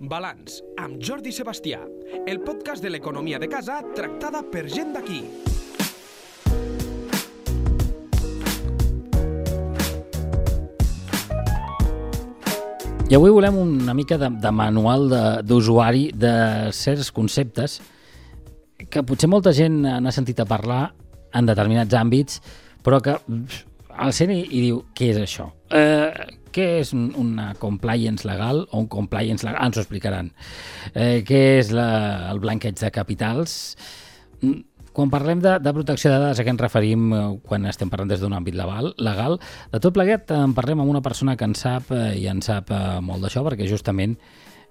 Balanç, amb Jordi Sebastià, el podcast de l'economia de casa tractada per gent d'aquí. I avui volem una mica de, de manual de- d'usuari de, de certs conceptes que potser molta gent n'ha sentit a parlar en determinats àmbits, però que el sent i, i diu, què és això? Eh, què és un- una compliance legal o un compliance legal? Ah, ens ho explicaran. Eh, què és la, el blanqueig de capitals? Mm, Quan parlem de, de protecció de dades, a què ens referim eh, quan estem parlant des d'un àmbit legal, legal? De tot plegat en parlem amb una persona que en sap eh, i en sap eh, molt d'això perquè justament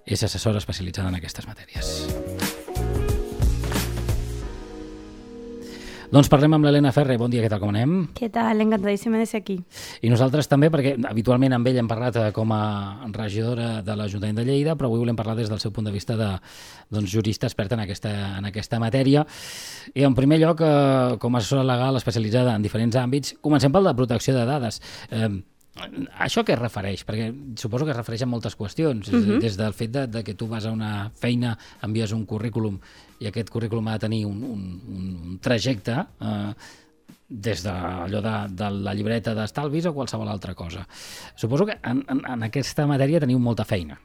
és assessora especialitzada en aquestes matèries. Doncs parlem amb l'Helena Ferre. Bon dia, què tal, com anem? Què tal? Encantadíssima de ser aquí. I nosaltres també, perquè habitualment amb ell hem parlat eh, com a regidora de l'Ajuntament de Lleida, però avui volem parlar des del seu punt de vista de doncs, jurista experta en aquesta, en aquesta matèria. I en primer lloc, eh, com a assessora legal especialitzada en diferents àmbits, comencem pel de protecció de dades. Eh, això què es refereix? Perquè suposo que es refereix a moltes qüestions, uh -huh. des del fet de, de que tu vas a una feina, envies un currículum i aquest currículum ha de tenir un, un, un trajecte eh, des de allò de, de la llibreta d'estalvis o qualsevol altra cosa. Suposo que en, en, en aquesta matèria teniu molta feina.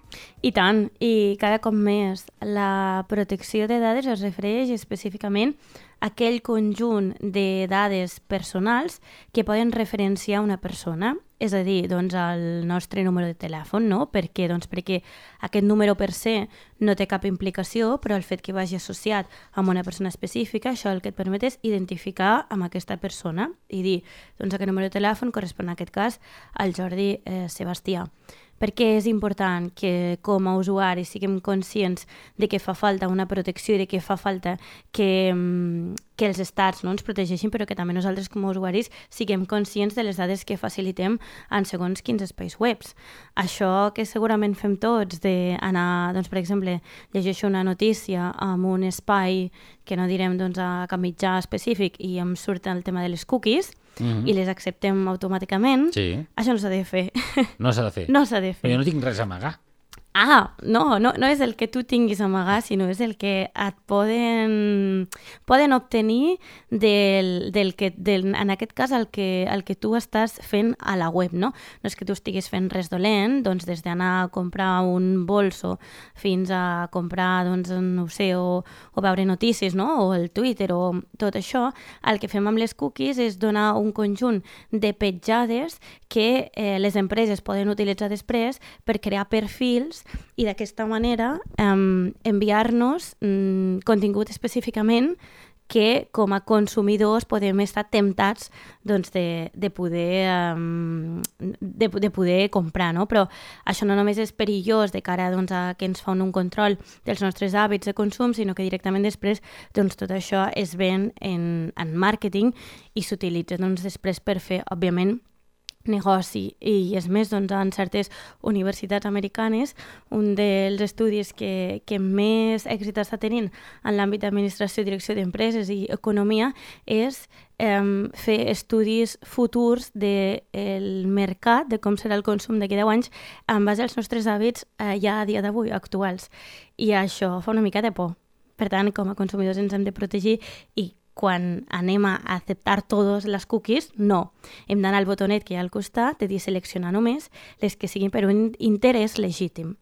I tant, i cada cop més. La protecció de dades es refereix específicament a aquell conjunt de dades personals que poden referenciar una persona, és a dir, doncs, el nostre número de telèfon, no? Per què? Doncs perquè aquest número per se no té cap implicació, però el fet que vagi associat amb una persona específica, això el que et permet és identificar amb aquesta persona i dir, doncs aquest número de telèfon correspon en aquest cas al Jordi eh, Sebastià. Per què és important que com a usuaris siguem conscients de que fa falta una protecció i de que fa falta que, mm, que els estats no ens protegeixin, però que també nosaltres com a usuaris siguem conscients de les dades que facilitem en segons quins espais webs. Això que segurament fem tots d'anar, doncs, per exemple, llegeixo una notícia amb un espai que no direm doncs, a cap mitjà específic i em surt el tema de les cookies Mhm. i les acceptem automàticament, Sí. això no s'ha de fer. No s'ha de fer. no s'ha de fer. Però jo no tinc res a amagar. Ah, no, no, no és el que tu tinguis a amagar, sinó és el que et poden, poden obtenir del, del que, del, en aquest cas, el que, el que tu estàs fent a la web, no? No és que tu estiguis fent res dolent, doncs des d'anar a comprar un bolso fins a comprar, doncs, no sé, o, o veure notícies, no? O el Twitter o tot això, el que fem amb les cookies és donar un conjunt de petjades que eh, les empreses poden utilitzar després per crear perfils i d'aquesta manera eh, enviar-nos mm, contingut específicament que com a consumidors podem estar temptats doncs, de, de, poder, um, de, de poder comprar, no? però això no només és perillós de cara doncs, a que ens fan un control dels nostres hàbits de consum, sinó que directament després doncs, tot això es ven en, en màrqueting i s'utilitza doncs, després per fer, òbviament, negoci i és més doncs, en certes universitats americanes un dels estudis que, que més èxit està tenint en l'àmbit d'administració, direcció d'empreses i economia és eh, fer estudis futurs del de mercat, de com serà el consum d'aquí 10 anys en base als nostres hàbits eh, ja a dia d'avui, actuals. I això fa una mica de por. Per tant, com a consumidors ens hem de protegir i quan anem a acceptar totes les cookies, no. Hem d'anar al botonet que hi ha al costat, de dir seleccionar només les que siguin per un interès legítim.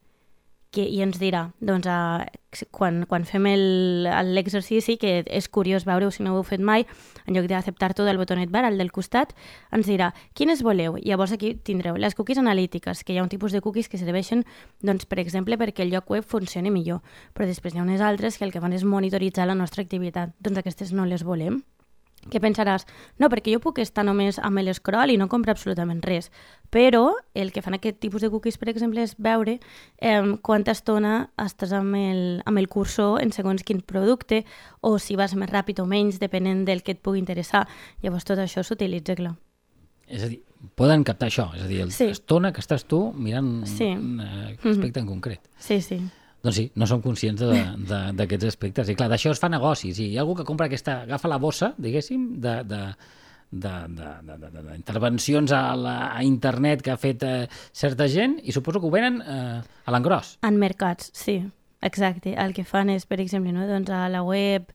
Que, I ens dirà, doncs, a, quan, quan fem l'exercici, que és curiós veure-ho si no ho heu fet mai, en lloc d'acceptar tot el botonet verd, el del costat, ens dirà quines voleu. I llavors aquí tindreu les cookies analítiques, que hi ha un tipus de cookies que serveixen, doncs, per exemple, perquè el lloc web funcioni millor. Però després hi ha unes altres que el que fan és monitoritzar la nostra activitat. Doncs aquestes no les volem. Què pensaràs? No, perquè jo puc estar només amb l'escroll i no comprar absolutament res. Però el que fan aquest tipus de cookies, per exemple, és veure eh, quanta estona estàs amb el, amb el cursor en segons quin producte o si vas més ràpid o menys, depenent del que et pugui interessar. Llavors tot això s'utilitza, clar. És a dir, poden captar això, és a dir, Sí. l'estona que estàs tu mirant Sí. un eh, aspecte en concret. Sí, sí. Doncs sí, no som conscients d'aquests aspectes. I clar, d'això es fa negocis. I hi ha algú que compra aquesta, agafa la bossa, diguéssim, de, de, d'intervencions a, la, a internet que ha fet eh, certa gent i suposo que ho venen eh, a l'engròs. En mercats, sí, exacte. El que fan és, per exemple, no? doncs a la web,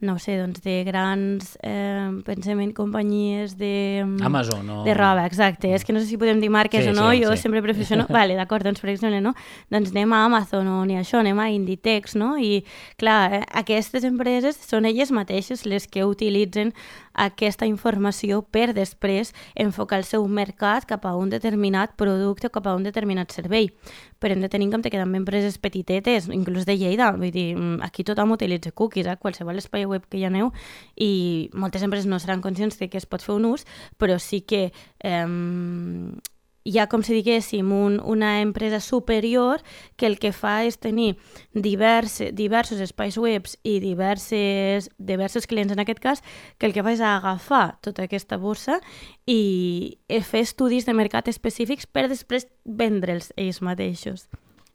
no sé, doncs de grans, eh, pensem en companyies de... Amazon o... De roba, exacte. És que no sé si podem dir marques Sí, o no, sí, jo sí. sempre prefereixo no. Vale, d'acord, doncs per exemple, no? Doncs anem a Amazon o ni això, anem a Inditex, no? I clar, eh, aquestes empreses són elles mateixes les que utilitzen aquesta informació per després enfocar el seu mercat cap a un determinat producte o cap a un determinat servei. Però hem de tenir en compte que també empreses petitetes, inclús de Lleida, vull dir, mm, aquí tothom utilitza cookies, eh? qualsevol espai web que hi aneu, i moltes empreses no seran conscients de que es pot fer un ús, però sí que eh, hi ha, com si diguéssim, un, una empresa superior que el que fa és tenir diverse, diversos espais webs i diverses, diversos clients en aquest cas, que el que fa és agafar tota aquesta bossa i fer estudis de mercat específics per després vendre'ls ells mateixos.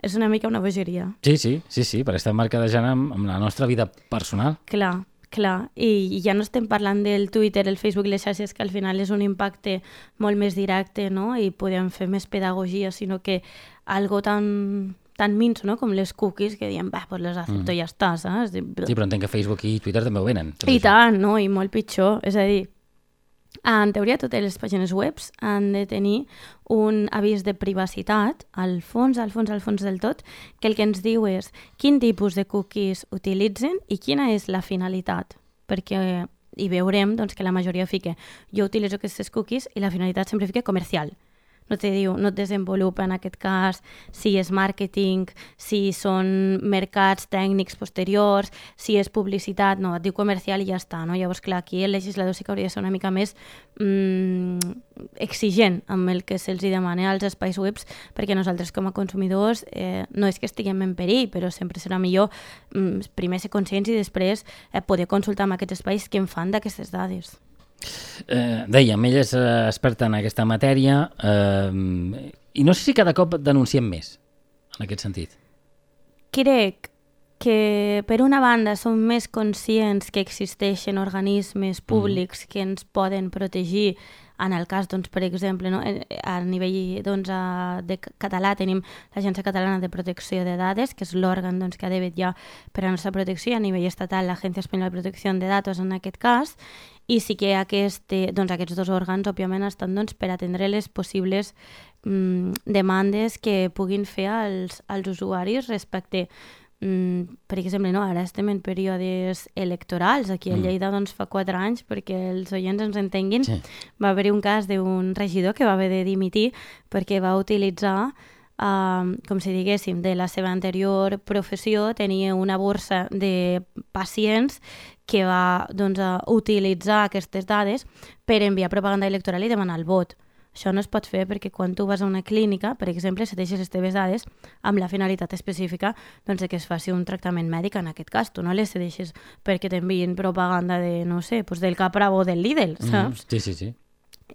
És una mica una bogeria. Sí, sí, sí, sí, per estar mercadejant amb, amb la nostra vida personal. Clar, clar. I ja no estem parlant del Twitter, el Facebook, les xarxes, que al final és un impacte molt més directe, no? I podem fer més pedagogia, sinó que algo tan tan minso, no? com les cookies, que diem, va, pues les acepto mm. i ja està, saps? Sí, però entenc que Facebook i Twitter també ho venen. I això. tant, no? I molt pitjor. És a dir, en teoria totes les pàgines webs han de tenir un avís de privacitat al fons, al fons, al fons del tot, que el que ens diu és quin tipus de cookies utilitzen i quina és la finalitat. Perquè hi veurem doncs, que la majoria fica jo utilitzo aquestes cookies i la finalitat sempre fica comercial no te diu, no et desenvolupa en aquest cas si és màrqueting, si són mercats tècnics posteriors, si és publicitat, no, et diu comercial i ja està, no? Llavors, clar, aquí el legislador sí que hauria de ser una mica més mm, exigent amb el que se'ls demana als espais webs, perquè nosaltres com a consumidors eh, no és que estiguem en perill, però sempre serà millor mm, primer ser conscients i després eh, poder consultar amb aquests espais què en fan d'aquestes dades. Eh, dèiem, ella és eh, experta en aquesta matèria eh, i no sé si cada cop denunciem més en aquest sentit. Crec que per una banda som més conscients que existeixen organismes públics que ens poden protegir en el cas, doncs, per exemple, no, eh, a nivell doncs, a, de ca- català tenim l'Agència Catalana de Protecció de Dades, que és l'òrgan doncs, que ha de vetllar per a la nostra protecció, i a nivell estatal l'Agència Espanyola de Protecció de Datos en aquest cas, i sí que aquest, eh, doncs, aquests dos òrgans, òbviament, estan doncs, per atendre les possibles mm, demandes que puguin fer als, als usuaris respecte Mm, per exemple, no, ara estem en períodes electorals. Aquí a Mm. Lleida doncs, fa quatre anys, perquè els oients ens entenguin, Sí. va haver un cas d'un regidor que va haver de dimitir perquè va utilitzar um, com si diguéssim, de la seva anterior professió, tenia una borsa de pacients que va doncs, utilitzar aquestes dades per enviar propaganda electoral i demanar el vot. Això no es pot fer perquè quan tu vas a una clínica, per exemple, se deixes les teves dades amb la finalitat específica doncs, que es faci un tractament mèdic en aquest cas. Tu no les cedeixes perquè t'enviïn propaganda de, no sé, doncs del Capravo o del Lidl, saps? Mm, sí, sí, sí.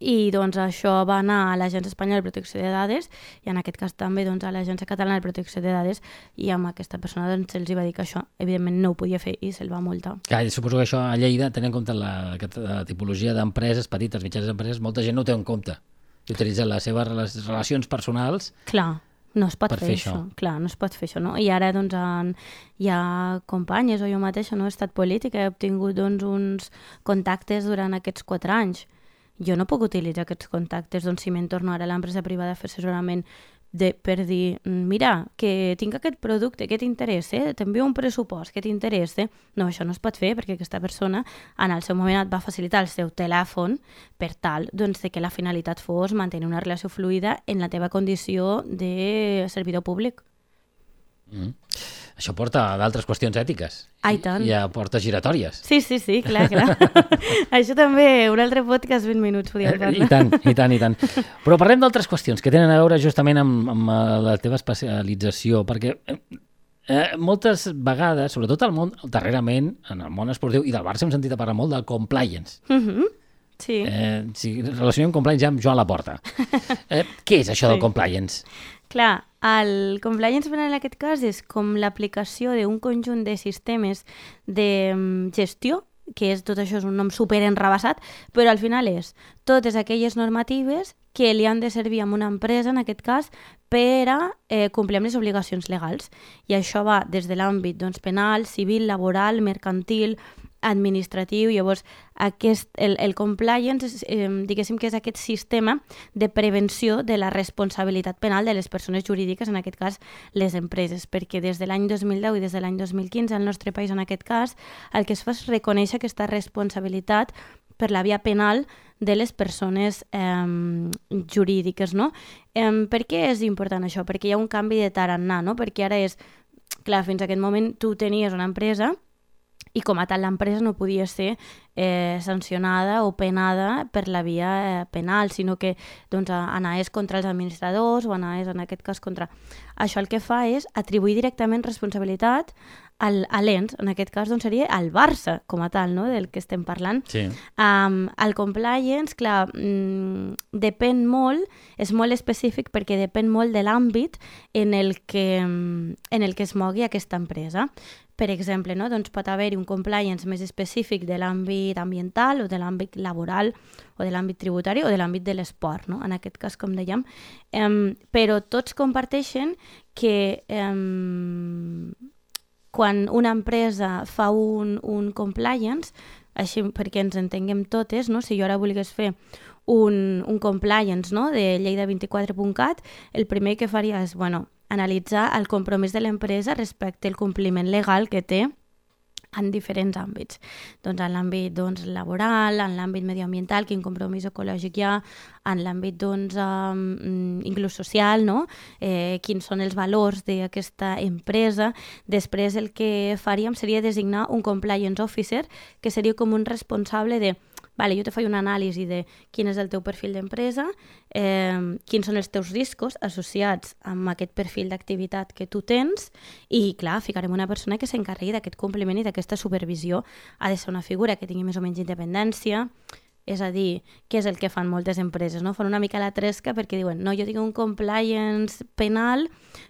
I doncs això va anar a l'Agència Espanyola de Protecció de Dades i en aquest cas també doncs, a l'Agència Catalana de Protecció de Dades i amb aquesta persona doncs, se'ls hi va dir que això evidentment no ho podia fer i se'l va multar. Clar, suposo que això a Lleida, tenint en compte la, aquesta tipologia d'empreses, petites, mitjanes empreses, molta gent no ho té en compte. I utilitza les seves rela- relacions personals Clar, no es pot Per fer, fer això. això. Clar, no es pot fer això, no? I ara, doncs, en, hi ha companyes, o jo mateixa, no? He estat política, he obtingut, doncs, uns contactes durant aquests quatre anys. Jo no puc utilitzar aquests contactes, doncs, si me'n torno ara a l'empresa privada a fer assessorament de, per dir, "Mm, mira, que tinc aquest producte, què t'interessa? T'envio un pressupost, què t'interessa? No, això no es pot fer perquè aquesta persona en el seu moment et va facilitar el seu telèfon per tal doncs, que la finalitat fos mantenir una relació fluida en la teva condició de servidor públic. Mm. Això porta a d'altres qüestions ètiques. Ah, i tant. I a portes giratòries. Sí, sí, sí, clar, clar. això també, un altre podcast, 20 minuts, podíem Eh, parlar. I tant, i tant, i tant. Però parlem d'altres qüestions que tenen a veure justament amb, amb eh, la teva especialització, perquè eh, eh, moltes vegades, sobretot al món, darrerament, en el món esportiu, i del Barça hem sentit a parlar molt del compliance. Mhm. Sí. Eh, si relacionem compliance ja amb Joan Laporta. Eh, què és això del Sí. compliance? Clar, el compliance en aquest cas és com l'aplicació d'un conjunt de sistemes de mm, gestió que és, tot això és un nom super enrabassat, però al final és totes aquelles normatives que li han de servir a una empresa, en aquest cas, per a eh, complir amb les obligacions legals. I això va des de l'àmbit doncs, penal, civil, laboral, mercantil, administratiu. Llavors, aquest, el, el compliance, eh, diguéssim que és aquest sistema de prevenció de la responsabilitat penal de les persones jurídiques, en aquest cas les empreses, perquè des de l'any 2010 i des de l'any 2015 al nostre país, en aquest cas, el que es fa és reconèixer aquesta responsabilitat per la via penal de les persones eh, jurídiques, no? Eh, per què és important això? Perquè hi ha un canvi de tarannà, no? Perquè ara és, clar, fins a aquest moment tu tenies una empresa i com a tal l'empresa no podia ser eh, sancionada o penada per la via eh, penal, sinó que doncs, anaves contra els administradors o anaves en aquest cas contra... Això el que fa és atribuir directament responsabilitat al, a l'ENS, en aquest cas doncs, seria el Barça com a tal, no?, del que estem parlant. Sí. Um, el compliance, clar, mm, depèn molt, és molt específic perquè depèn molt de l'àmbit en, el que, en el que es mogui aquesta empresa. Per exemple, no? doncs pot haver-hi un compliance més específic de l'àmbit ambiental o de l'àmbit laboral o de l'àmbit tributari o de l'àmbit de l'esport, no? en aquest cas, com dèiem. Um, però tots comparteixen que um, quan una empresa fa un, un compliance, així perquè ens entenguem totes, no? si jo ara volgués fer un, un compliance no? de llei de 24.cat, el primer que faria és, bueno, analitzar el compromís de l'empresa respecte al compliment legal que té en diferents àmbits. Doncs en l'àmbit doncs, laboral, en l'àmbit medioambiental, quin compromís ecològic hi ha, en l'àmbit doncs, um, inclús social, no? eh, quins són els valors d'aquesta empresa. Després el que faríem seria designar un compliance officer, que seria com un responsable de vale, jo te faig una anàlisi de quin és el teu perfil d'empresa, eh, quins són els teus riscos associats amb aquest perfil d'activitat que tu tens i, clar, ficarem una persona que s'encarregui d'aquest compliment i d'aquesta supervisió. Ha de ser una figura que tingui més o menys independència, és a dir, què és el que fan moltes empreses? No? Fan una mica la tresca perquè diuen no, jo tinc un compliance penal,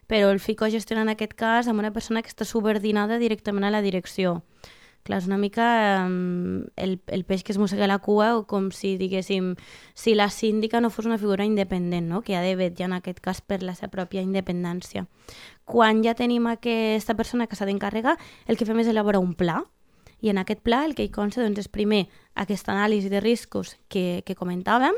però el fico en aquest cas amb una persona que està subordinada directament a la direcció clar, és una mica um, el, el peix que es mossega la cua o com si diguéssim, si la síndica no fos una figura independent, no? que ha de vetllar en aquest cas per la seva pròpia independència. Quan ja tenim aquesta persona que s'ha d'encarregar, el que fem és elaborar un pla, i en aquest pla el que hi consta doncs, és primer aquesta anàlisi de riscos que, que comentàvem,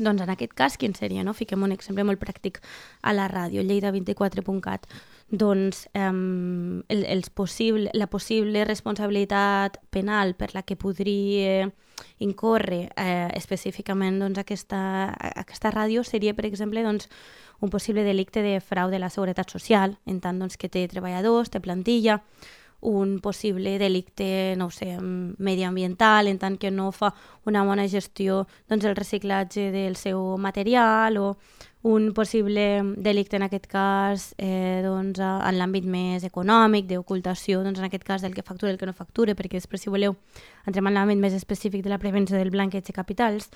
doncs en aquest cas, quin seria? No? Fiquem un exemple molt pràctic a la ràdio, lleida24.cat doncs eh, el, els possible, la possible responsabilitat penal per la que podria incórrer eh, específicament doncs, aquesta, aquesta ràdio seria, per exemple, doncs, un possible delicte de frau de la seguretat social, en tant doncs, que té treballadors, té plantilla, un possible delicte, no sé, mediambiental, en tant que no fa una bona gestió doncs, del reciclatge del seu material o un possible delicte en aquest cas eh, doncs, en l'àmbit més econòmic, d'ocultació, doncs, en aquest cas del que factura i el que no factura, perquè després, si voleu, entrem en l'àmbit més específic de la prevenció del blanqueig de capitals,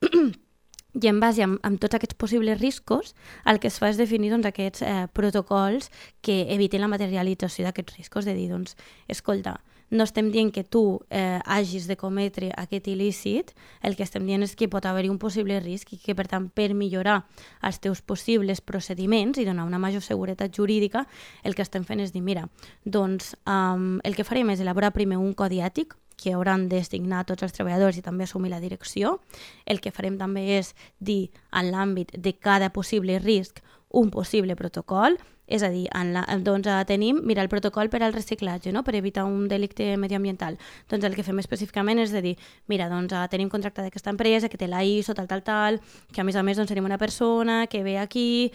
i en base a, amb tots aquests possibles riscos, el que es fa és definir doncs, aquests eh, protocols que eviten la materialització d'aquests riscos, de dir, doncs, escolta, no estem dient que tu eh, hagis de cometre aquest il·lícit, el que estem dient és que pot haver-hi un possible risc i que, per tant, per millorar els teus possibles procediments i donar una major seguretat jurídica, el que estem fent és dir, mira, doncs um, el que farem és elaborar primer un codi ètic que hauran de signar tots els treballadors i també assumir la direcció. El que farem també és dir en l'àmbit de cada possible risc un possible protocol, és a dir, en la, doncs eh, tenim, mira, el protocol per al reciclatge, no? per evitar un delicte mediambiental. Doncs el que fem específicament és de dir, mira, doncs eh, tenim contractada aquesta empresa que té la ISO, tal, tal, tal, que a més a més doncs, tenim una persona que ve aquí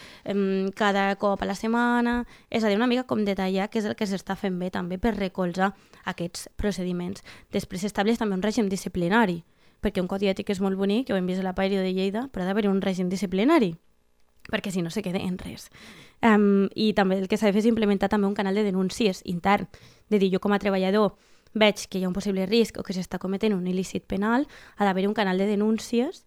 cada cop a la setmana... És a dir, una mica com detallar què és el que s'està fent bé també per recolzar aquests procediments. Després s'estableix també un règim disciplinari, perquè un codi ètic és molt bonic, que ho hem vist a la Pairi de Lleida, però ha d'haver un règim disciplinari perquè si no se queda en res. Um, I també el que s'ha de fer és implementar també un canal de denúncies intern, de dir, jo com a treballador veig que hi ha un possible risc o que s'està cometent un il·lícit penal, ha d'haver un canal de denúncies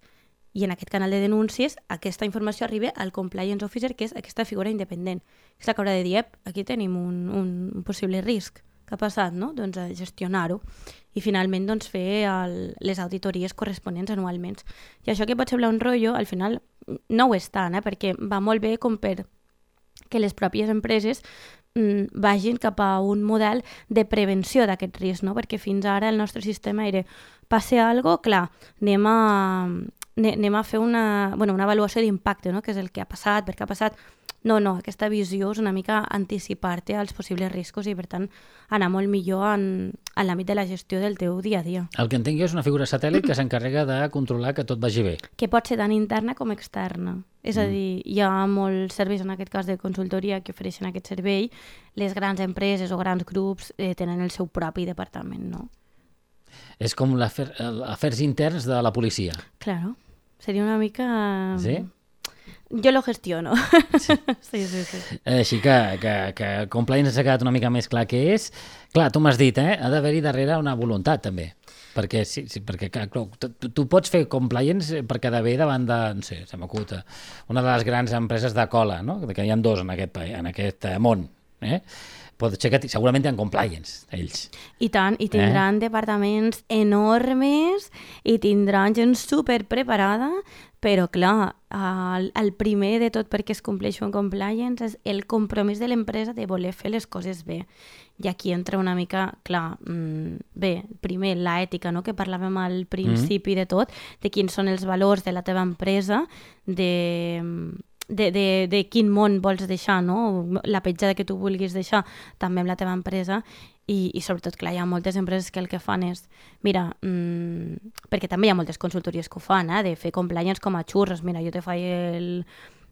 i en aquest canal de denúncies aquesta informació arriba al compliance officer, que és aquesta figura independent. És la que haurà de dir, aquí tenim un, un possible risc que ha passat, no? Doncs a gestionar-ho i finalment doncs, fer el, les auditories corresponents anualment. I això que pot semblar un rotllo, al final no ho és tant, eh? perquè va molt bé com per que les pròpies empreses mm, vagin cap a un model de prevenció d'aquest risc, no? perquè fins ara el nostre sistema era passe algo, clar, anem a, anem a fer una, bueno, una avaluació d'impacte, no? que és el que ha passat, per què ha passat. No, no, aquesta visió és una mica anticipar-te als possibles riscos i, per tant, anar molt millor en, en l'àmbit de la gestió del teu dia a dia. El que entenc jo és una figura satèl·lit que s'encarrega de controlar que tot vagi bé. Que pot ser tant interna com externa. És a dir, hi ha molts serveis, en aquest cas de consultoria, que ofereixen aquest servei. Les grans empreses o grans grups eh, tenen el seu propi departament, no? És com l'afers interns de la policia. Claro. Seria una mica... Sí? Jo lo gestiono. Sí, sí, sí. sí. Així que, que, que compliance s'ha quedat una mica més clar que és. Clar, tu m'has dit, eh? Ha d'haver-hi darrere una voluntat, també. Perquè, sí, sí, perquè clar, tu, tu pots fer compliance per quedar bé davant de, no sé, se m'acut, una de les grans empreses de cola, no? que hi ha dos en aquest, en aquest eh, món. Eh? pot ser que segurament tenen compliance, ells. I tant, i tindran eh? departaments enormes i tindran gent super preparada, però clar, el, el primer de tot perquè es compleixi un compliance és el compromís de l'empresa de voler fer les coses bé. I aquí entra una mica, clar, mmm, bé, primer l'ètica, no?, que parlàvem al principi mm -hmm. de tot, de quins són els valors de la teva empresa, de de, de, de quin món vols deixar, no? la petjada que tu vulguis deixar també amb la teva empresa. I, i sobretot, clar, hi ha moltes empreses que el que fan és, mira, mmm, perquè també hi ha moltes consultories que ho fan, eh, de fer compliance com a xurros, mira, jo te faig el,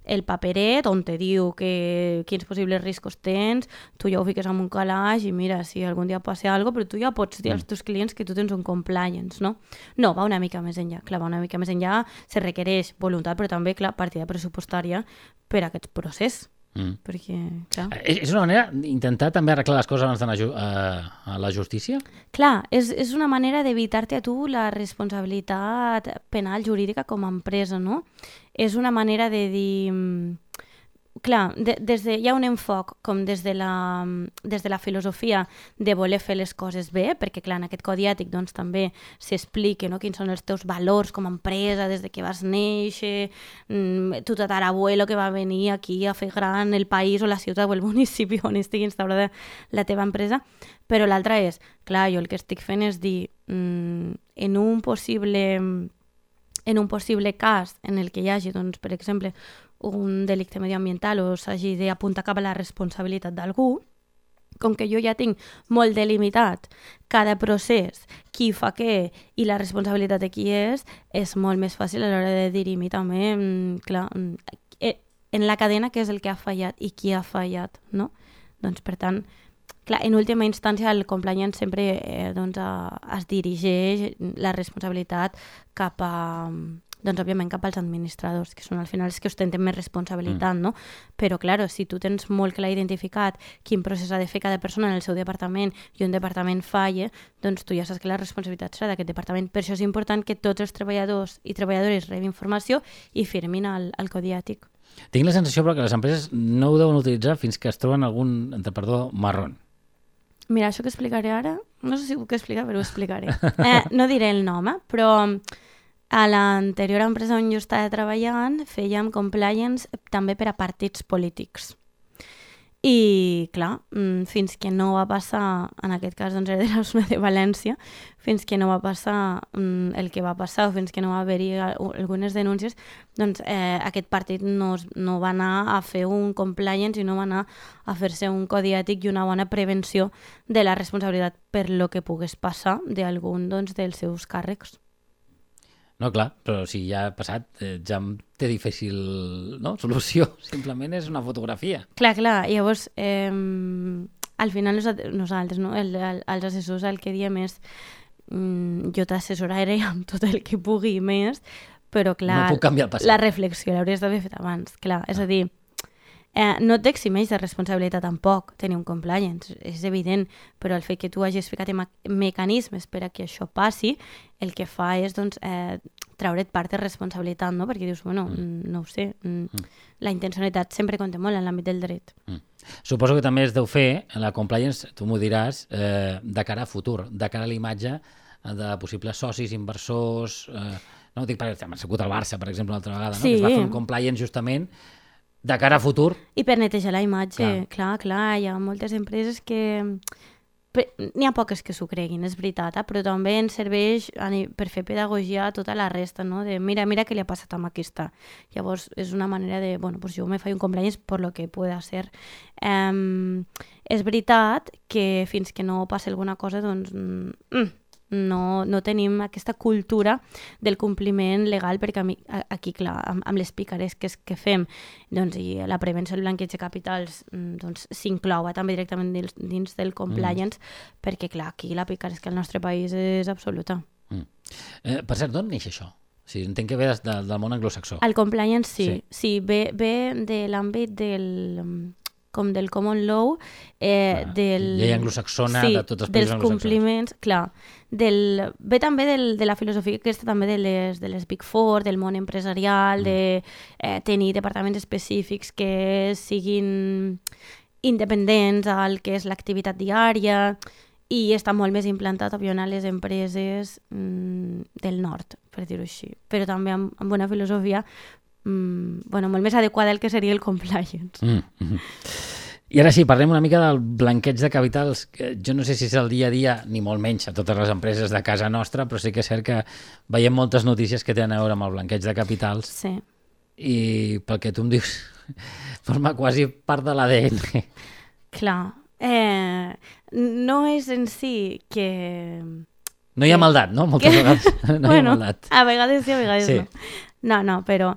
el paperet on te diu que, quins possibles riscos tens, tu ja ho fiques en un calaix i mira, si algun dia passa alguna però tu ja pots dir als mm. teus clients que tu tens un compliance, no? No, va una mica més enllà. Clar, va una mica més enllà, se requereix voluntat, però també, clar, partida pressupostària per a aquest procés. Mm. Perquè, clar... Eh, és una manera d'intentar també arreglar les coses abans d'anar a, la justícia? Clar, és, és una manera d'evitar-te a tu la responsabilitat penal jurídica com a empresa, no? És una manera de dir mm, clar, de, des de, hi ha un enfoc com des de, la, des de la filosofia de voler fer les coses bé, perquè clar, en aquest codi ètic doncs, també s'explica no, quins són els teus valors com a empresa des de que vas néixer, mm, tu tatarabuelo que va venir aquí a fer gran el país o la ciutat o el municipi on estigui instaurada la teva empresa, però l'altra és, clar, jo el que estic fent és dir, mm, en un possible en un possible cas en el que hi hagi, doncs, per exemple, un delicte medioambiental o s'hagi d'apuntar cap a la responsabilitat d'algú, com que jo ja tinc molt delimitat cada procés, qui fa què i la responsabilitat de qui és, és molt més fàcil a l'hora de dir-hi també, mm, clar, mm, eh, en la cadena què és el que ha fallat i qui ha fallat, no? Doncs, per tant, clar, en última instància el compliance sempre eh, doncs, a, es dirigeix la responsabilitat cap a, doncs òbviament cap als administradors, que són al final els que ostenten més responsabilitat, mm. no? Però, claro, si tu tens molt clar identificat quin procés ha de fer cada persona en el seu departament i un departament falla, doncs tu ja saps que la responsabilitat serà d'aquest departament. Per això és important que tots els treballadors i treballadores rebin informació i firmin el, el codi ètic. Tinc la sensació, però, que les empreses no ho deuen utilitzar fins que es troben algun, entre perdó, marrón. Mira, això que explicaré ara, no sé si ho puc explicar, però ho explicaré. Eh, no diré el nom, eh? però a l'anterior empresa on jo estava treballant fèiem compliance també per a partits polítics. I, clar, mm, fins que no va passar, en aquest cas doncs era l'Osma de València, fins que no va passar mm, el que va passar o fins que no va haver-hi algunes denúncies, doncs eh, aquest partit no, no va anar a fer un compliance i no va anar a fer-se un codi ètic i una bona prevenció de la responsabilitat per lo que pogués passar d'algun doncs, dels seus càrrecs. No, clar, però si ja ha passat, eh, ja té difícil no? solució. Simplement és una fotografia. Clar, clar. Llavors, eh, al final nosaltres, no? el, el, els assessors, el que diem és mm, jo t'assessoraré amb tot el que pugui més, però clar, no puc canviar el passat. la reflexió l'hauries d'haver fet abans. Clar, és ah. a dir, Eh, no t'eximeix de responsabilitat tampoc tenir un compliance, és evident, però el fet que tu hagis ficat mecanismes per a que això passi, el que fa és doncs, eh, traure't part de responsabilitat, no? perquè dius, bueno, mm. no ho sé, mm. mm. la intencionalitat sempre compta molt en l'àmbit del dret. Mm. Suposo que també es deu fer, la compliance, tu m'ho diràs, eh, de cara a futur, de cara a la imatge de possibles socis, inversors... Eh, no, dic perquè m'ha sigut el Barça, per exemple, l'altra vegada, no? Sí. que es va fer un compliance justament de cara a futur. I per netejar la imatge, Clar. clar, clar, hi ha moltes empreses que... N'hi ha poques que s'ho creguin, és veritat, eh? però també ens serveix per fer pedagogia a tota la resta, no? de mira, mira què li ha passat amb aquesta. Llavors, és una manera de, bueno, pues jo me faig un cumpleaños por lo que pueda ser. Um, és veritat que fins que no passi alguna cosa, doncs, mm, no, no tenim aquesta cultura del compliment legal, perquè a mi, a- aquí, clar, amb, amb les picaresques que fem doncs, i la prevenció del blanqueig de capitals mm, doncs, s'inclou també directament dins, dins del compliance, perquè, clar, aquí la picaresca al nostre país és absoluta. Mm. Eh, per cert, d'on neix això? O sigui, entenc que ve des, de, del món anglosaxó. El compliance sí, Sí. sí, sí ve, ve de l'àmbit del com del common law, eh, Ah, del... llei anglosaxona sí, de tots els dels compliments, clar. Del, ve també del, de la filosofia aquesta també de les, de les Big Four, del món empresarial, Mm. de eh, tenir departaments específics que siguin independents al que és l'activitat diària i està molt més implantat, òbviament, a les empreses mm, del nord, per dir-ho així. Però també amb, amb una filosofia mm, bueno, molt més adequada al que seria el compliance. Mm, mm. I ara sí, parlem una mica del blanqueig de capitals. que Jo no sé si és el dia a dia, ni molt menys a totes les empreses de casa nostra, però sí que és cert que veiem moltes notícies que tenen a veure amb el blanqueig de capitals Sí. i pel que tu em dius, forma quasi part de l'ADN. Clar. Eh, no és en si que... No hi ha maldat, no? Moltes vegades no hi ha bueno, maldat. a vegades sí, a vegades Sí. no. No, no, però,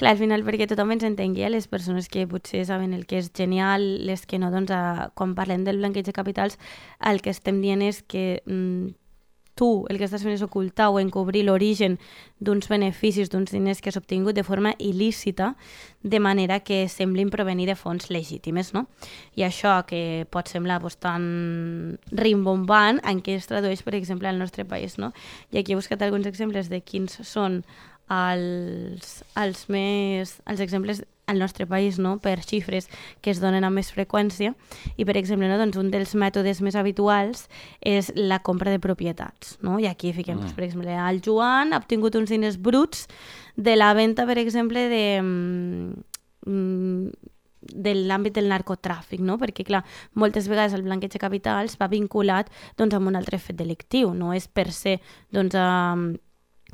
clar, al final, perquè tothom ens entengui, eh? les persones que potser saben el que és genial, les que no, doncs, a, quan parlem del blanqueig de capitals, el que estem dient és que mm, tu el que estàs fent és ocultar o encobrir l'origen d'uns beneficis, d'uns diners que has obtingut de forma il·lícita, de manera que semblin provenir de fonts legítimes, no? I això que pot semblar pues, tan rimbombant, en què es tradueix, per exemple, al nostre país, no? I aquí he buscat alguns exemples de quins són els, els més... els exemples al nostre país no? per xifres que es donen amb més freqüència i per exemple no? doncs un dels mètodes més habituals és la compra de propietats no? i aquí fiquem, Mm. doncs, per exemple el Joan ha obtingut uns diners bruts de la venda per exemple de mm, de l'àmbit del narcotràfic, no? perquè clar, moltes vegades el blanqueig de capitals va vinculat doncs, amb un altre fet delictiu, no és per ser doncs, um,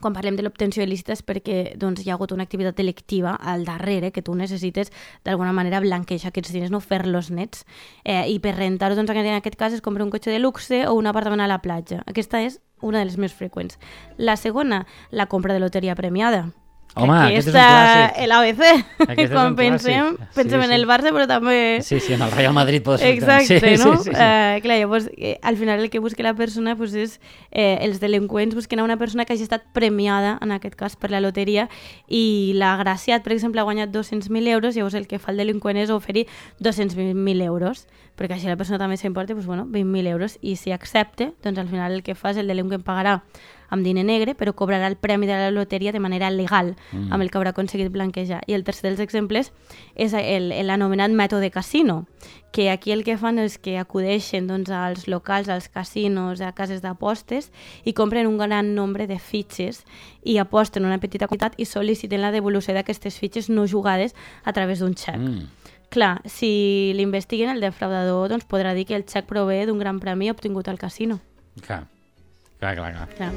quan parlem de l'obtenció il·lícita és perquè doncs, hi ha hagut una activitat delictiva al darrere que tu necessites d'alguna manera blanquejar aquests diners, no fer-los nets. Eh, I per rentar-ho, doncs, en aquest cas, es compra un cotxe de luxe o un apartament a la platja. Aquesta és una de les més freqüents. La segona, la compra de loteria premiada. Home, aquest és un Aquesta, clàssic. l'ABC. Aquest Quan pensem, clàssic. pensem Sí, en sí. el Barça, però també... Sí, sí, en el Real Madrid pot ser. Exacte, sí, no? Sí, sí, sí. Eh, clar, llavors, eh, al final el que busca la persona pues, és, eh, els delinqüents busquen a una persona que hagi estat premiada, en aquest cas, per la loteria, i l'agraciat, per exemple, ha guanyat 200.000 euros, llavors el que fa el delinqüent és oferir 200.000 euros, perquè així la persona també s'importa, pues, bueno, 20.000 euros, i si accepta, doncs al final el que fa és el delinqüent pagarà amb diner negre, però cobrarà el premi de la loteria de manera legal, Mm. amb el que haurà aconseguit blanquejar. I el tercer dels exemples és el- l'anomenat mètode casino, que aquí el que fan és que acudeixen doncs, als locals, als casinos, a cases d'apostes i compren un gran nombre de fitxes i aposten una petita quantitat i sol·liciten la devolució d'aquestes fitxes no jugades a través d'un xec. Mm. Clar, si l'investiguen, el defraudador doncs, podrà dir que el xec prové d'un gran premi obtingut al casino. Clar, clar, clar. clar. Clar.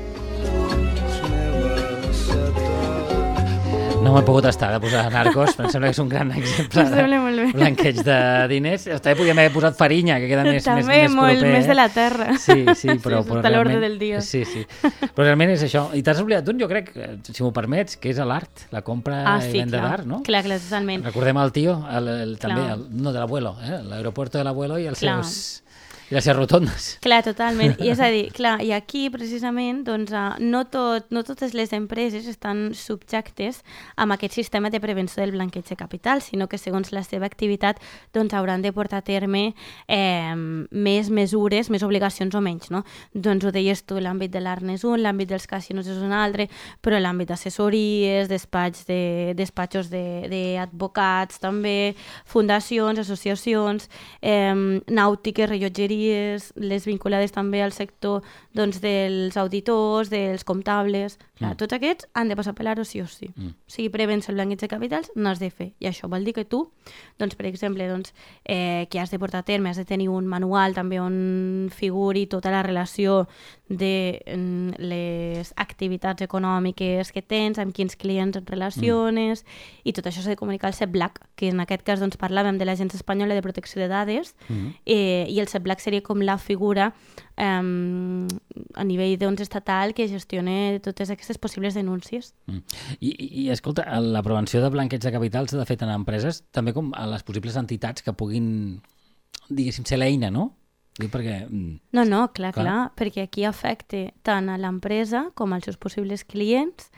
No m'he pogut estar de posar Narcos, però em sembla que és un gran exemple de blanqueig de diners. També podíem haver posat Farinya, que queda més, També més, més molt proper. més eh? de la terra. Sí, sí, però... Sí, però està l'ordre del dia. Sí, sí. Però realment és això. I t'has oblidat d'un, jo crec, eh, si m'ho permets, que és l'art, la compra Ah, i sí, venda clar. d'art, no? Clar, clar, totalment. Recordem el tio, el, el, també, el, no de l'abuelo, eh? l'aeropuerto de l'abuelo i els Clar. seus I les rotondes. Clar, totalment. I és a dir, clar, i aquí precisament doncs, uh, no, tot, no totes les empreses estan subjectes amb aquest sistema de prevenció del blanqueig de capital, sinó que segons la seva activitat doncs, hauran de portar a terme eh, més mesures, més obligacions o menys. No? Doncs ho deies tu, l'àmbit de l'art és un, l'àmbit dels casinos és un altre, però l'àmbit d'assessories, despatx de, despatxos d'advocats també, fundacions, associacions, eh, nàutiques, rellotgeries, les vinculades també al sector doncs, dels auditors, dels comptables... Clar, Mm. Tots aquests han de passar per l'aro sí o sí. Mm. O sigui, prevenció el blanqueig de capitals n'has de fer. I això vol dir que tu, doncs, per exemple, doncs, eh, que has de portar a terme, has de tenir un manual també on figuri tota la relació de mm, les activitats econòmiques que tens, amb quins clients et relaciones, mm. i tot això s'ha de comunicar al CEPLAC, que en aquest cas doncs, parlàvem de l'Agència Espanyola de Protecció de Dades, Mm. eh, i el CEPLAC seria com la figura eh, a nivell doncs, estatal que gestiona totes aquestes possibles denúncies. Mm. I, i, escolta, la prevenció de blanqueig de capital s'ha de fer tant a empreses també com a les possibles entitats que puguin, diguéssim, ser l'eina, no? Perquè... mm, No, no, clar, Clar. clar, perquè aquí afecta tant a l'empresa com als seus possibles clients,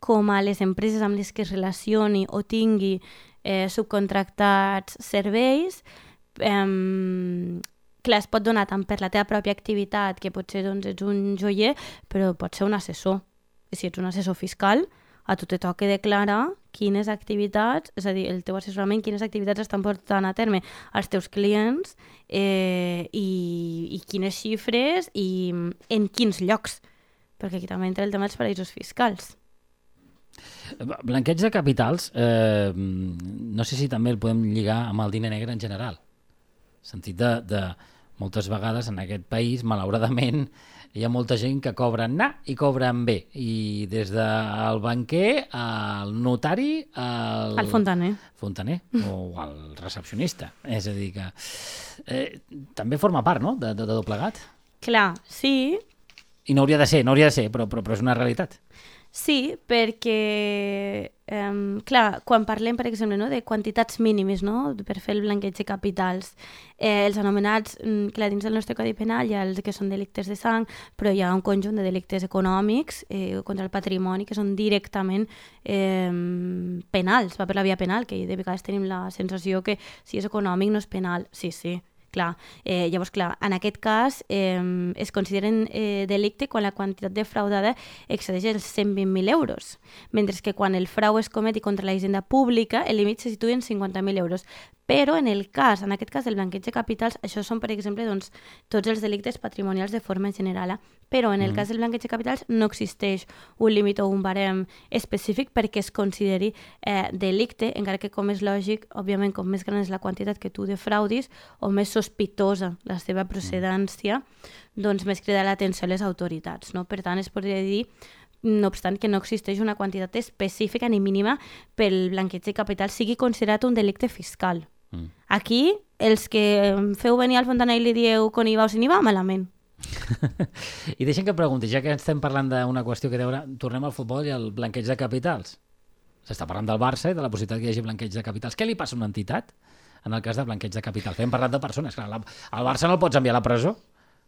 com a les empreses amb les que es relacioni o tingui eh, subcontractats serveis. Eh, clar, es pot donar tant per la teva pròpia activitat, que potser doncs, ets un joier, però pot ser un assessor. I si ets un assessor fiscal, a tu te toca declarar quines activitats, és a dir, el teu assessorament, quines activitats estan portant a terme als teus clients eh, i, i quines xifres i en quins llocs, perquè aquí també entra el tema dels paraïsos fiscals. Blanqueig de capitals, eh, no sé si també el podem lligar amb el diner negre en general. Sentit de, de moltes vegades en aquest país, malauradament, hi ha molta gent que cobren na i cobren bé. I des del banquer al notari al... Al fontaner. fontaner o al recepcionista. És a dir que eh, també forma part, no?, de, de, de tot plegat. Clar, sí, I no hauria de ser, no hauria de ser, però, però, però és una realitat. Sí, perquè, eh, clar, quan parlem, per exemple, no, de quantitats mínimes no, per fer el blanqueig de capitals, eh, els anomenats, mm, clar, dins del nostre Codi Penal hi ha els que són delictes de sang, però hi ha un conjunt de delictes econòmics eh, contra el patrimoni que són directament eh, penals, va per la via penal, que de vegades tenim la sensació que si és econòmic no és penal. Sí, sí, Clar, eh, llavors, clar, en aquest cas eh, es consideren eh, delicte quan la quantitat defraudada excedeix els 120.000 euros, mentre que quan el frau es cometi contra la hisenda pública, el límit se situa en 50.000 euros. Però en el cas, en aquest cas del blanqueig de capitals, això són, per exemple, doncs, tots els delictes patrimonials de forma general. Però en el Mm. cas del blanqueig de capitals no existeix un límit o un barem específic perquè es consideri eh, delicte, encara que com és lògic, òbviament, com més gran és la quantitat que tu defraudis o més sospitosa la seva procedència, doncs més crida l'atenció a les autoritats. No? Per tant, es podria dir no obstant que no existeix una quantitat específica ni mínima pel blanqueig de capital sigui considerat un delicte fiscal. Mm. Aquí, els que feu venir al Fontaner i li dieu con IVA o sin IVA, malament. I deixem que pregunti, ja que estem parlant d'una qüestió que deure, tornem al futbol i al blanqueig de capitals. S'està parlant del Barça i de la possibilitat que hi hagi blanqueig de capitals. Què li passa a una entitat en el cas de blanqueig de capitals? Hem parlat de persones, clar, la, al Barça no el pots enviar a la presó,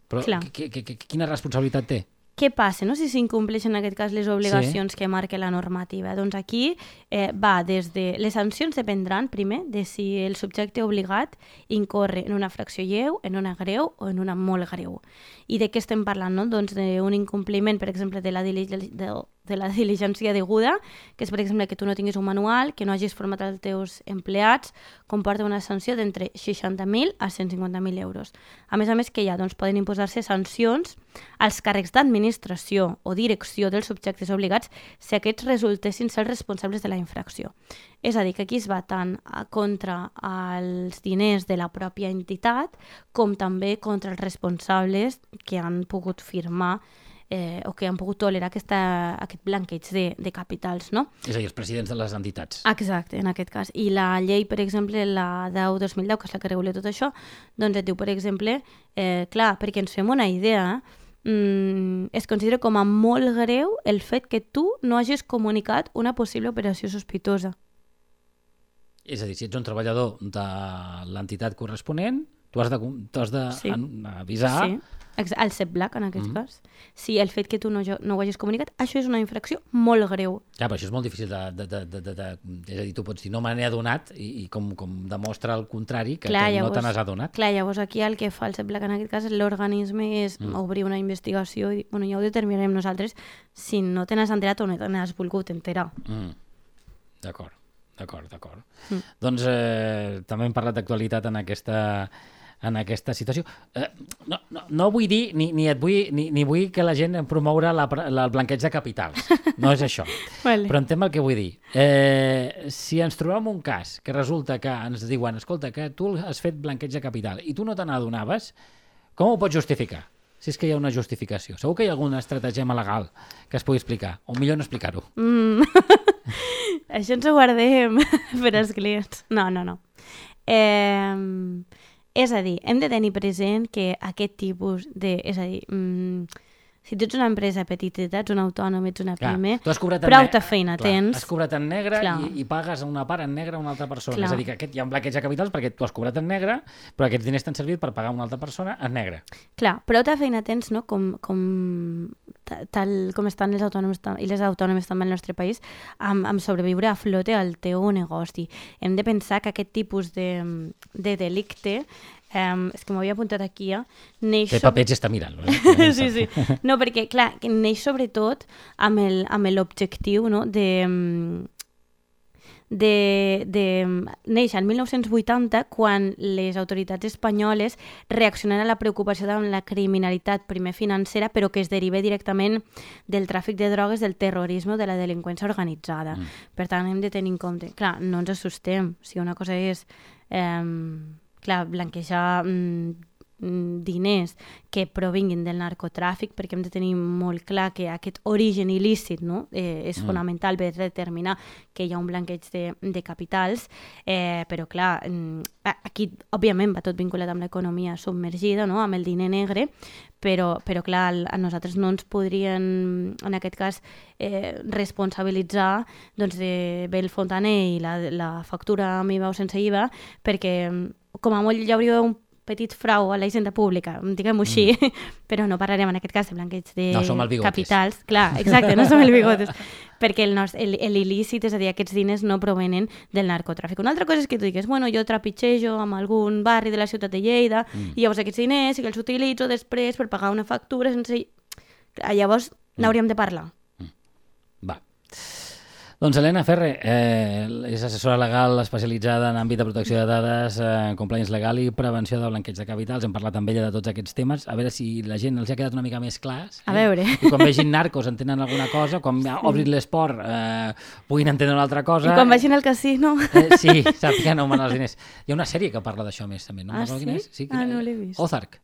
però qui- qui- qui- quina responsabilitat té? Què passa no? si s'incompleixen en aquest cas les obligacions sí. que marca la normativa? Doncs aquí eh, va des de... Les sancions dependran, primer, de si el subjecte obligat incorre en una fracció lleu, en una greu o en una molt greu. I de què estem parlant? No? Doncs d'un incompliment, per exemple, de la, de, de la diligència deguda, que és, per exemple, que tu no tinguis un manual, que no hagis format els teus empleats, comporta una sanció d'entre 60.000 a 150.000 euros. A més a més, que ha? Doncs poden imposar-se sancions als càrrecs d'administració o direcció dels subjectes obligats si aquests resultessin ser responsables de la infracció. És a dir, que aquí es va tant a contra els diners de la pròpia entitat com també contra els responsables que han pogut firmar eh, o que han pogut tolerar aquesta, aquest blanqueig de, de capitals, no? És a dir, els presidents de les entitats. Exacte, en aquest cas. I la llei, per exemple, la 10-2010, que és la que regula tot això, doncs et diu, per exemple, eh, clar, perquè ens fem una idea, mm, es considera com a molt greu el fet que tu no hagis comunicat una possible operació sospitosa. És a dir, si ets un treballador de l'entitat corresponent, Tu has de, tu has de Sí. avisar... Sí. El CEP Black, en aquest Mhm. cas. Si el fet que tu no, no ho hagis comunicat, això és una infracció molt greu. Ja, però això és molt difícil de... de, de, de, de, de és a dir, tu pots dir, no me n'he adonat i, i com, com demostra el contrari, que, Clar, que no llavors- te n'has adonat. Clar, llavors aquí el que fa el CEP Black en aquest cas, l'organisme és Mm. obrir una investigació i dir, bueno, ja ho determinarem nosaltres si no te n'has enterat o no te n'has volgut enterar. Mm. D'acord, d'acord, d'acord. Mm. Doncs eh, també hem parlat d'actualitat en aquesta en aquesta situació. Eh, no, no, no vull dir, ni, ni, et vull, ni, ni vull que la gent promoure la, la, el blanqueig de capitals. No és això. Vale. Però entenc el que vull dir. Eh, si ens trobem un cas que resulta que ens diuen escolta, que tu has fet blanqueig de capital i tu no te n'adonaves, com ho pots justificar? Si és que hi ha una justificació. Segur que hi ha alguna estratagema legal que es pugui explicar. O millor no explicar-ho. Mm. Això ens ho guardem per als clients. No, no, no. Eh, és a dir, hem de tenir present que aquest tipus de... És a dir, mm, si tu ets una empresa petiteta, ets un autònom, ets una Clar, pime, tu has cobrat prou ta feina clar, tens. Has cobrat en negre Clar. i, i pagues una part en negre a una altra persona. Clar. És a dir, que aquest, hi ha un blanqueig de capitals perquè tu has cobrat en negre, però aquests diners t'han servit per pagar una altra persona en negre. Clar, prou ta feina tens, no?, com, com, ta- tal com estan els autònoms i les autònomes també al nostre país, amb, amb sobreviure a flote al teu negoci. Hem de pensar que aquest tipus de, de delicte, eh, és que m'havia apuntat aquí, eh, neix... Té sobre- i està mirant-lo. Eh? sí, sí. No, perquè, clar, neix sobretot amb el- amb l'objectiu no, de, mm, de, de... Neix el 1980 quan les autoritats espanyoles reaccionen a la preocupació davant la criminalitat primer financera però que es deriva directament del tràfic de drogues, del terrorisme o de la delinqüència organitzada. Mm. Per tant, hem de tenir en compte... Clar, no ens assustem. Si una cosa és... Eh, clar, blanquejar mm, mm, diners que provinguin del narcotràfic, perquè hem de tenir molt clar que aquest origen il·lícit no? eh, és Mm. fonamental per determinar que hi ha un blanqueig de, de capitals, eh, però clar, mm, aquí òbviament va tot vinculat amb l'economia submergida, no? amb el diner negre, però, però clar, a nosaltres no ens podrien, en aquest cas, eh, responsabilitzar doncs, de Bel Fontaner i la, la factura amb IVA o sense IVA, perquè mm, com a molt hi hauria un petit frau a la hisenda pública, diguem-ho així, però no parlarem en aquest cas de blanqueig de No som el Bigotes. capitals. Clar, exacte, no som el bigotes. perquè el nostre, el, el il·lícit, és a dir, aquests diners no provenen del narcotràfic. Una altra cosa és que tu digues, bueno, jo trepitgejo amb algun barri de la ciutat de Lleida Mm. i llavors aquests diners sí que els utilitzo després per pagar una factura sense... Llavors Mm. n'hauríem de parlar. Doncs Helena Ferre eh, és assessora legal especialitzada en àmbit de protecció de dades, eh, compliance legal i prevenció de blanqueig de capitals. Hem parlat amb ella de tots aquests temes. A veure si la gent els ha quedat una mica més clars. A veure. I quan vegin narcos entenen alguna cosa, quan obrin l'esport eh, puguin entendre una altra cosa. I quan vagin al casino... Eh, sí, sàpiguen on van els diners. Hi ha una sèrie que parla d'això més, també. No? Ah, sí? és. Ah, no l'he vist. Ozark.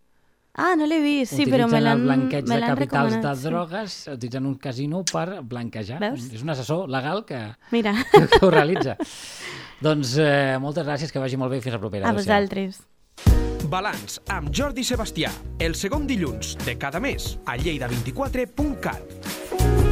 Ah, no l'he vist, sí, però me Utilitzen l'han el blanqueig me de capitals de sí. drogues, utilitzen un casino per blanquejar. Veus? És un assessor legal que, Mira, que ho realitza. doncs eh, moltes gràcies, que vagi molt bé i fins la propera. a vosaltres. Balanç amb Jordi Sebastià, el segon dilluns de cada mes a lleida24.cat.